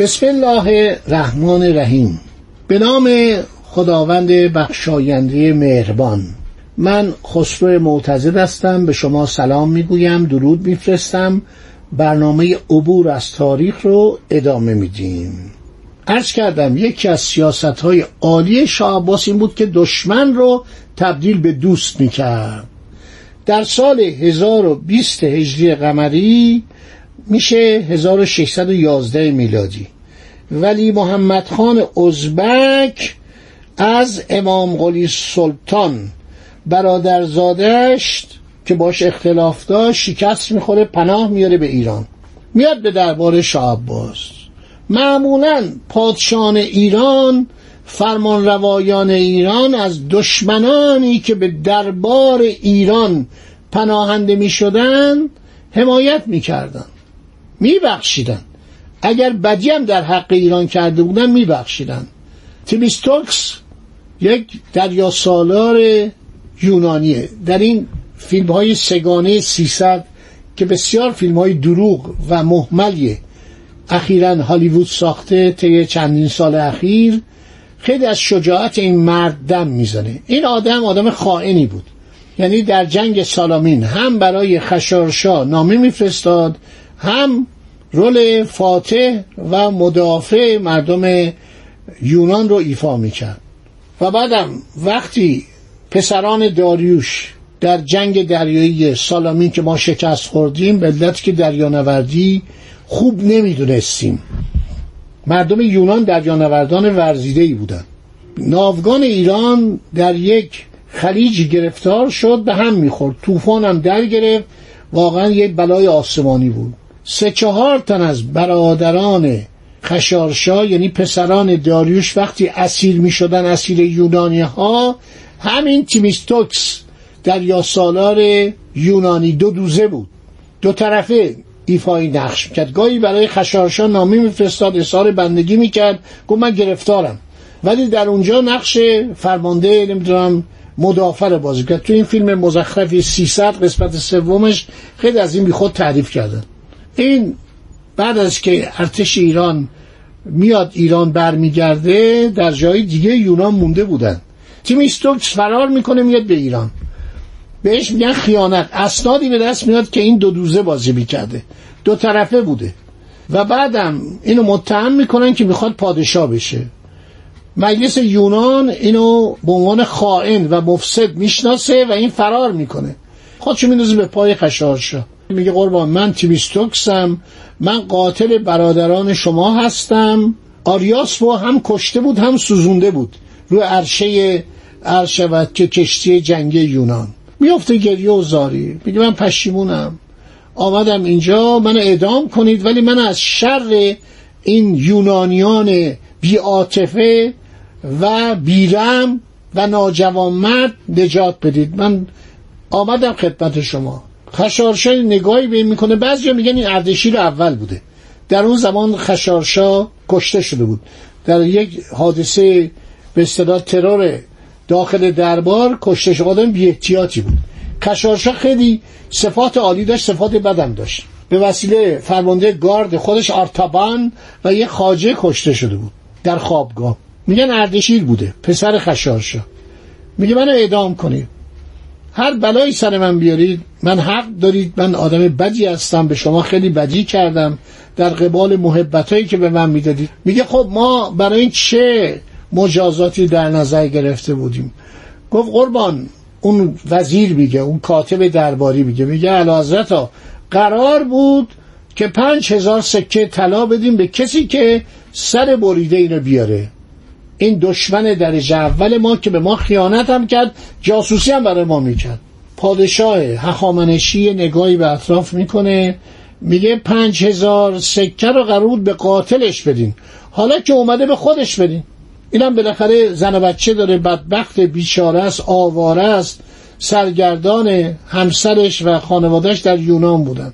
بسم الله الرحمن الرحیم. به نام خداوند بخشاینده مهربان. من خسرو معتزد هستم به شما سلام می‌گویم درود میفرستم. برنامه عبور از تاریخ رو ادامه میدیم. عرض کردم یکی از سیاست های عالی شاه عباس این بود که دشمن رو تبدیل به دوست می‌کرد. در سال 1020 هجری قمری میشه 1611 میلادی. ولی محمد خان ازبک از امام قلی سلطان برادرزادش که باش اختلاف داشت شکست می‌خوره پناه میاره به ایران. میاد به دربار شاه عباس. معمولا پادشان ایران فرمان روایان ایران از دشمنانی که به دربار ایران پناهنده می شدن حمایت می کردن می بخشیدن. اگر بدی هم در حق ایران کرده بودن می بخشیدن. تیمیستوکس یک دریا سالار یونانیه. در این فیلم های سگانه سیصد که بسیار فیلم های دروغ و محملیه. اخیرا هالیوود ساخته طی چندین سال اخیر. خیلی از شجاعت این مرد دم می‌زنه. این آدم آدم خائنی بود. یعنی در جنگ سالامین هم برای خشارشا نامه میفرستاد هم رول فاتح و مدافع مردم یونان رو ایفا می‌کرد. و بعدم وقتی پسران داریوش در جنگ دریایی سالامین که ما شکست خوردیم به علت که دریانوردی خوب نمی‌دونستیم. مردم یونان دریانوردان ورزیده ای بودن. ناوگان ایران در یک خلیج گرفتار شد به هم می‌خورد. طوفان هم در گرفت. واقعا یک بلای آسمانی بود. سه چهار تن از برادران خشارشا یعنی پسران داریوش وقتی اسیر می شدن اسیر یونانی ها همین تیمیستوکس در سالار یونانی دو دوزه بود. دو طرفه ایفای نقش می‌کرد. گاهی برای خشارشا نامی میفرستاد اظهار بندگی می‌کرد. گفت من گرفتارم. ولی در اونجا نقش فرمانده نمی‌دونم مدافع بازی کرد. تو این فیلم مزخرفی 300 قسمت سومش خیلی از این بیخود تعریف کردن. این بعد از که ارتش ایران میاد ایران برمیگرده در جای دیگه یونان مونده بودن. تیم استوکس فرار می‌کنه میاد به ایران. بهش میگن خیانت. اسنادی به دست میاد که این دو دوزه بازی می‌کرده. دو طرفه بوده. و بعدم اینو متهم می‌کنن که می‌خواد پادشاه بشه. مجلس یونان اینو به عنوان خائن و مفسد می‌شناسه و این فرار می‌کنه. خودشو میندازه به پای خشارشا میگه قربان من تیمیستوکسم من قاتل برادران شما هستم. آریاس رو هم کشته بود هم سوزونده بود. رو عرشه عرشوت که کشتی جنگ یونان. میفته گریه و زاری. میگه من پشیمونم. آمدم اینجا من اعدام کنید ولی من از شر این یونانیان بیاتفه و بیرم و ناجوانمرد نجات بدید. من آمدم خدمت شما. خشارشا نگاهی به این می‌کنه. بعضی میگن این اردشیر اول بوده. در اون زمان خشارشا کشته شده بود. در یک حادثه به اصطلاح ترور داخل دربار کشته شده. آدم بی احتیاطی بود. خشارشا خیلی صفات عالی داشت صفات بدم داشت. به وسیله فرمانده گارد خودش آرتابان و یه خاجه کشته شده بود در خوابگاه. میگن اردشیر بوده پسر خشارشا میگه منو اعدام کنید. هر بلایی سر من بیارید من حق دارید من آدم بدی هستم به شما خیلی بدی کردم در قبال محبت که به من می‌دادید. میگه خب ما برای این چه مجازاتی در نظر گرفته بودیم؟ گفت قربان اون وزیر میگه اون کاتب درباری میگه میگه حضرت ها قرار بود که پنج هزار سکه طلا بدیم به کسی که سر بریده اینو بیاره. این دشمن درجه اول ما که به ما خیانت هم کرد جاسوسی هم برای ما می‌کرد. پادشاه هخامنشی نگاهی به اطراف می‌کنه میگه پنج هزار سکه رو قرار به قاتلش بدین. حالا که اومده به خودش بدین. اینم بالاخره زن و بچه داره بدبخت بیچاره است آواره است. سرگردان همسرش و خانوادهش در یونان بودن.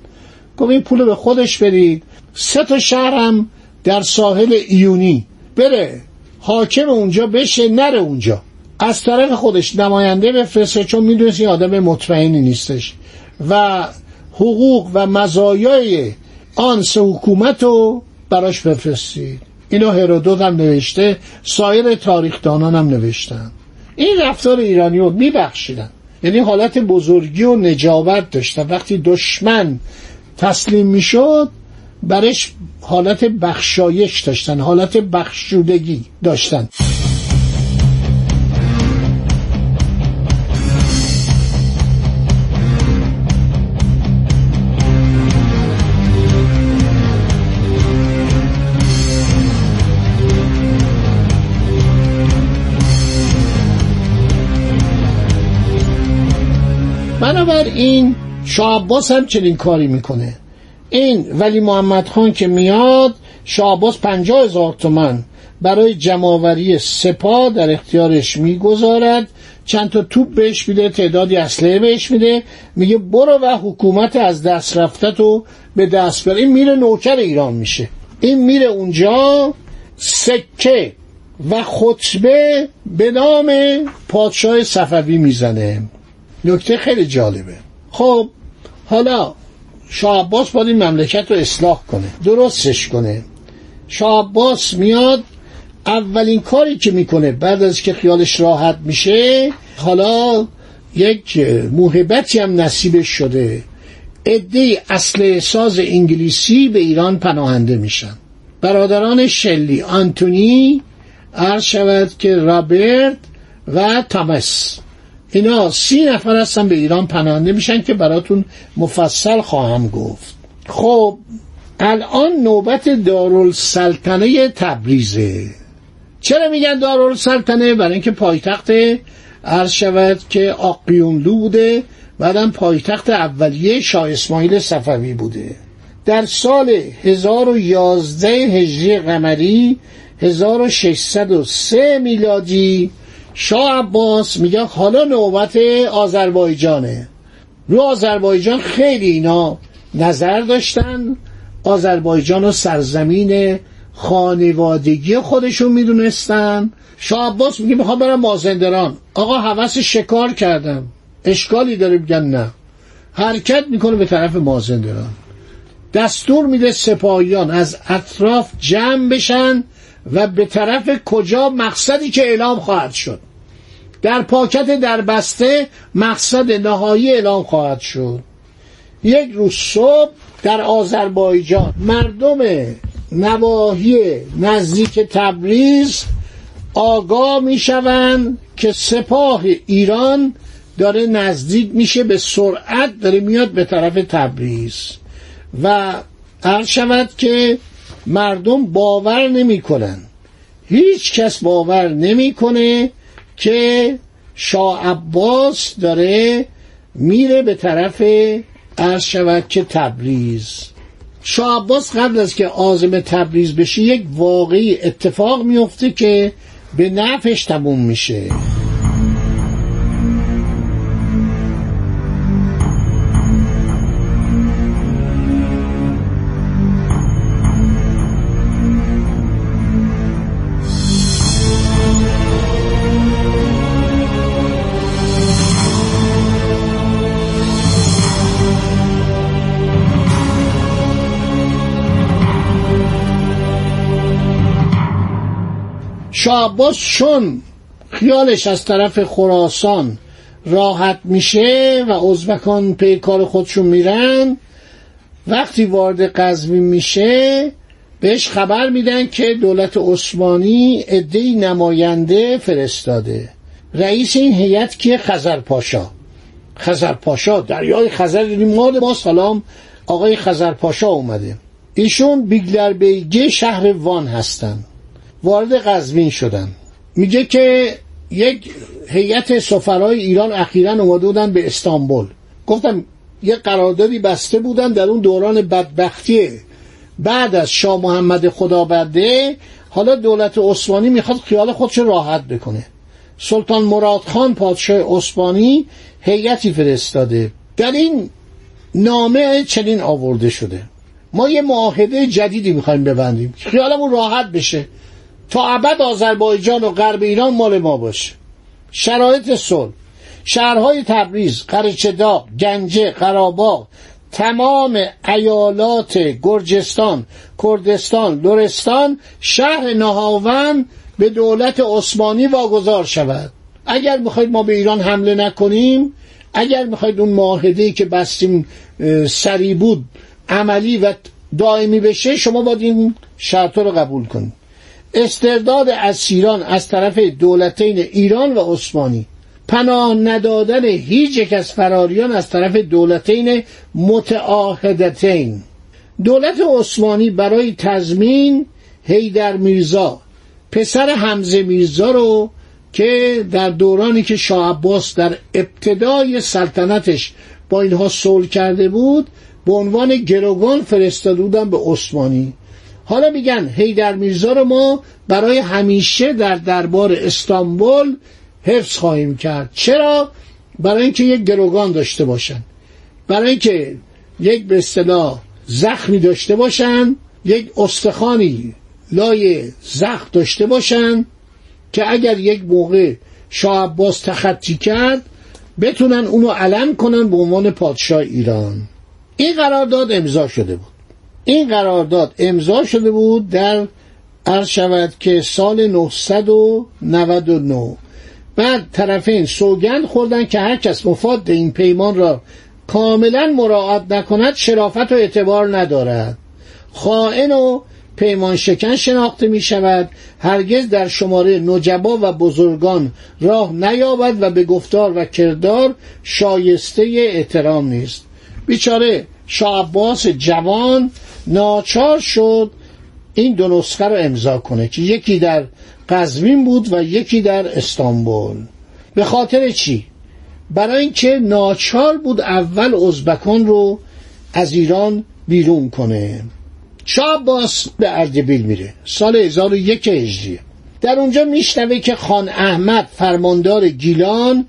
گفت این پول به خودش بدید. سه تا شهر هم در ساحل ایونی. بره. حاکم اونجا بشه نره اونجا. از طرف خودش نماینده بفرسته چون می‌دونست این آدم مطمئنی نیستش. و حقوق و مزایای آن سه حکومت رو براش بفرستید. اینو هرودوت هم نوشته سایر تاریخدانان هم نوشتن. این رفتار ایرانی رو میبخشیدن. یعنی حالت بزرگی و نجابت داشتن. وقتی دشمن تسلیم می‌شد برش حالت بخشایش داشتن حالت بخشودگی داشتن. بنابراین شاه عباس هم چنین کاری می‌کنه. این ولی محمد خان که میاد شاه عباس پنجاه هزار تومن برای جمعآوری سپاه در اختیارش می‌گذارد. چند تا توپ بهش میده تعدادی اسلحه بهش میده. میگه برو و حکومت از دست رفته تو به دست بیار. این میره نوکر ایران میشه. این میره اونجا سکه و خطبه به نام پادشاه صفوی می‌زنه. نکته خیلی جالبه. خب حالا شاه عباس باید این مملکت رو اصلاح کنه درستش کنه. شاه عباس میاد اولین کاری که می‌کنه بعد از که خیالش راحت میشه حالا یک موهبتی هم نصیبش شده. عده اصل ساز انگلیسی به ایران پناهنده میشن. برادران شلی آنتونی عرض شود که رابرت و تامس. اینا سی نفر هستن به ایران پناهنده میشن که براتون مفصل خواهم گفت. خب الان نوبت دارالسلطنه تبریزه. چرا میگن دارالسلطنه؟ برای اینکه پایتخت عرض شود که آقیونلو بوده بعدم پایتخت اولیه شاه اسماعیل صفوی بوده. در سال 1011 هجری قمری 1603 میلادی شاه عباس میگه حالا نوبت آذربایجانه. رو آذربایجان خیلی اینا نظر داشتن. آذربایجان و سرزمین خانوادگی خودشون می‌دونستن. شاه عباس میگه می‌خوام برم مازندران. آقا حوث شکار کردم. اشکالی داره میگن نه. حرکت می‌کنه به طرف مازندران. دستور میده سپاهیان از اطراف جمع بشن. و به طرف کجا مقصدی که اعلام خواهد شد. در پاکت در بسته مقصد نهایی اعلام خواهد شد. یک روز صبح در آذربایجان مردم نواحی نزدیک تبریز آگاه می‌شوند که سپاه ایران داره نزدیک میشه به سرعت داره میاد به طرف تبریز. و هر شود که مردم باور نمی‌کنن. هیچ کس باور نمی‌کنه که شاه عباس داره میره به طرف عرض شود که تبریز. شاه عباس قبل از که آزم تبریز بشه یک واقعی اتفاق میفته که به نفش تموم میشه. شاه عباس چون خیالش از طرف خراسان راحت میشه و ازبکان پی کار خودشون میرن وقتی وارد قزوین میشه بهش خبر میدن که دولت عثمانی عدهای نماینده فرستاده. رئیس این هیئت که خزر پاشا. خزر پاشا دریای خزر مال ما سلام. آقای خزر پاشا اومده. ایشون بیگلر بیگه شهر وان هستن. وارد قزوین شدن. میگه که یک هیئت سفرای ایران اخیرا اومده بودن به استانبول. گفتم یه قراردادی بسته بودن در اون دوران بدبختی. بعد از شاه محمد خدابنده حالا دولت عثمانی می‌خواد خیال خودش راحت بکنه. سلطان مراد خان پادشاه عثمانی هیئتی فرستاده. در این نامه چنین آورده شده. ما یه معاهده جدیدی می‌خوایم ببندیم. خیالمون راحت بشه. تا ابد آذربایجان و غرب ایران مال ما باشه. شرایط صلح. شهرهای تبریز قرچداق گنجه قراباغ تمام ایالات گرجستان کردستان لرستان شهر نهاون به دولت عثمانی واگذار شود. اگر می‌خواید ما به ایران حمله نکنیم اگر می‌خواید اون معاهده که بستیم سری بود عملی و دائمی بشه شما باید این شرط رو قبول کنید. استرداد اسیران از طرف دولتین ایران و عثمانی. پناه ندادن هیچ یک از فراریان از طرف دولتین متعاهدتین. دولت عثمانی برای تضمین هیدر میرزا پسر حمزه میرزا رو که در دورانی که شاه عباس در ابتدای سلطنتش با اینها صلح کرده بود به عنوان گروگان فرستاده بودن به عثمانی. حالا میگن هیدر میرزا رو ما برای همیشه در دربار استانبول حفظ خواهیم کرد. چرا؟ برای اینکه یک گروگان داشته باشن. برای اینکه یک به اصطلاح زخمی داشته باشن یک استخوانی لای زخم داشته باشن که اگر یک موقع شاه عباس تخطی کرد بتونن اونو علم کنن به عنوان پادشاه ایران. این قرارداد امضا شده بود. این قرارداد امضا شده بود در عرض شود که سال 999 بعد طرفین سوگند خوردن که هر کس مفاد این پیمان را کاملا مراعات نکند شرافت و اعتبار ندارد. خائن و پیمان شکن شناخته می شود. هرگز در شماره نجبا و بزرگان راه نیابد و به گفتار و کردار شایسته احترام نیست. بیچاره شاه عباس جوان ناچار شد این دو نسخه رو امضا کنه که یکی در قزوین بود و یکی در استانبول. به خاطر چی؟ برای اینکه ناچار بود اول ازبکان رو از ایران بیرون کنه. شاه عباس به اردبیل میره سال 1001 هجری. در اونجا میشنوه که خان احمد فرماندار گیلان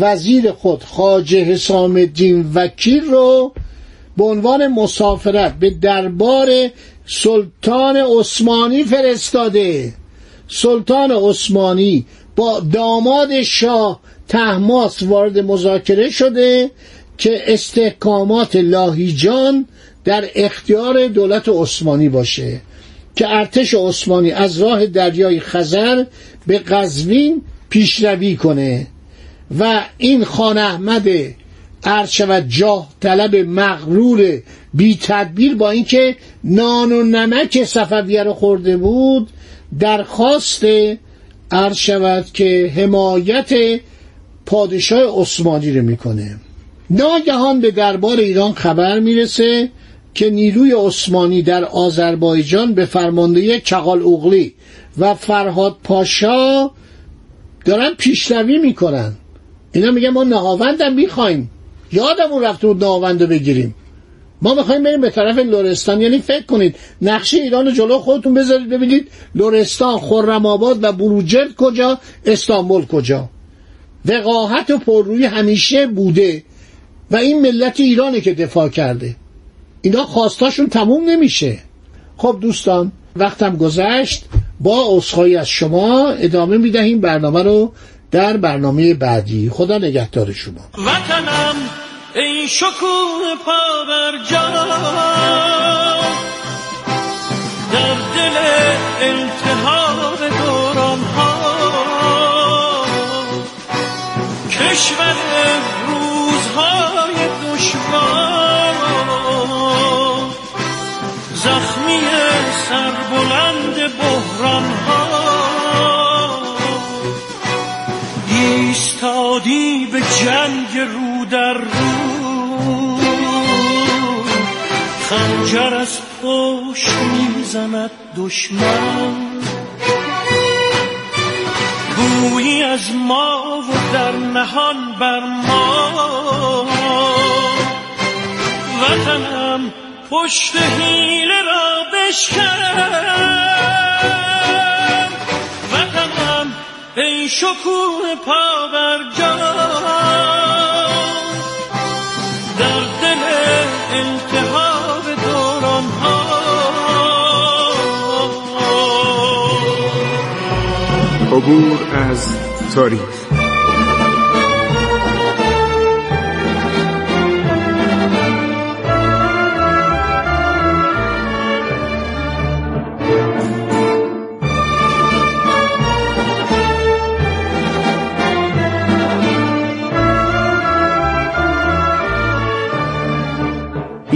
وزیر خود خاجه حسام الدین وکیل رو به عنوان مسافرت به دربار سلطان عثمانی فرستاده. سلطان عثمانی با داماد شاه تحماس وارد مذاکره شده که استحکامات لاهیجان در اختیار دولت عثمانی باشه که ارتش عثمانی از راه دریای خزر به قزوین پیشروی کنه. و این خان احمد شود جاه طلب مغرور بی تدبیر با اینکه نان و نمک صفویه رو خورده بود درخواست عرض شود که حمایت پادشاه عثمانی رو می‌کنه. ناگهان به دربار ایران خبر می‌رسه که نیروی عثمانی در آذربایجان به فرماندهی چغال اوغلی و فرهاد پاشا دارن پیشروی می‌کنن. اینا میگن ما نهاوندم می‌خوایم. یادمون رفته بود نهاوند رو بگیریم. ما می‌خوایم بریم به طرف لورستان یعنی فکر کنید نقشه ایران رو جلو خودتون بذارید ببینید لورستان خرم آباد و بروجرد کجا استانبول کجا. وقاحت و پررویی همیشه بوده و این ملت ایرانه که دفاع کرده. اینا خواستاشون تموم نمیشه. خب دوستان وقتم گذشت. با عذرخواهی از شما ادامه می‌دهیم. برنامه رو در برنامه بعدی خدا نگهدار شما. وطنم ای شکوه پا بر در دل انتحار دوران ها کشور روزهای دشوار. زخمی سربلند بحران ها ایستادی به جنگ رو در رو. خنجر از پشت می‌زند دشمن. گویی از ما و در نهان بر ما. وطنم پشت حیله را بشکن. ای شکوه پا بر در دل التهاب دوران ها عبور از تاریخ.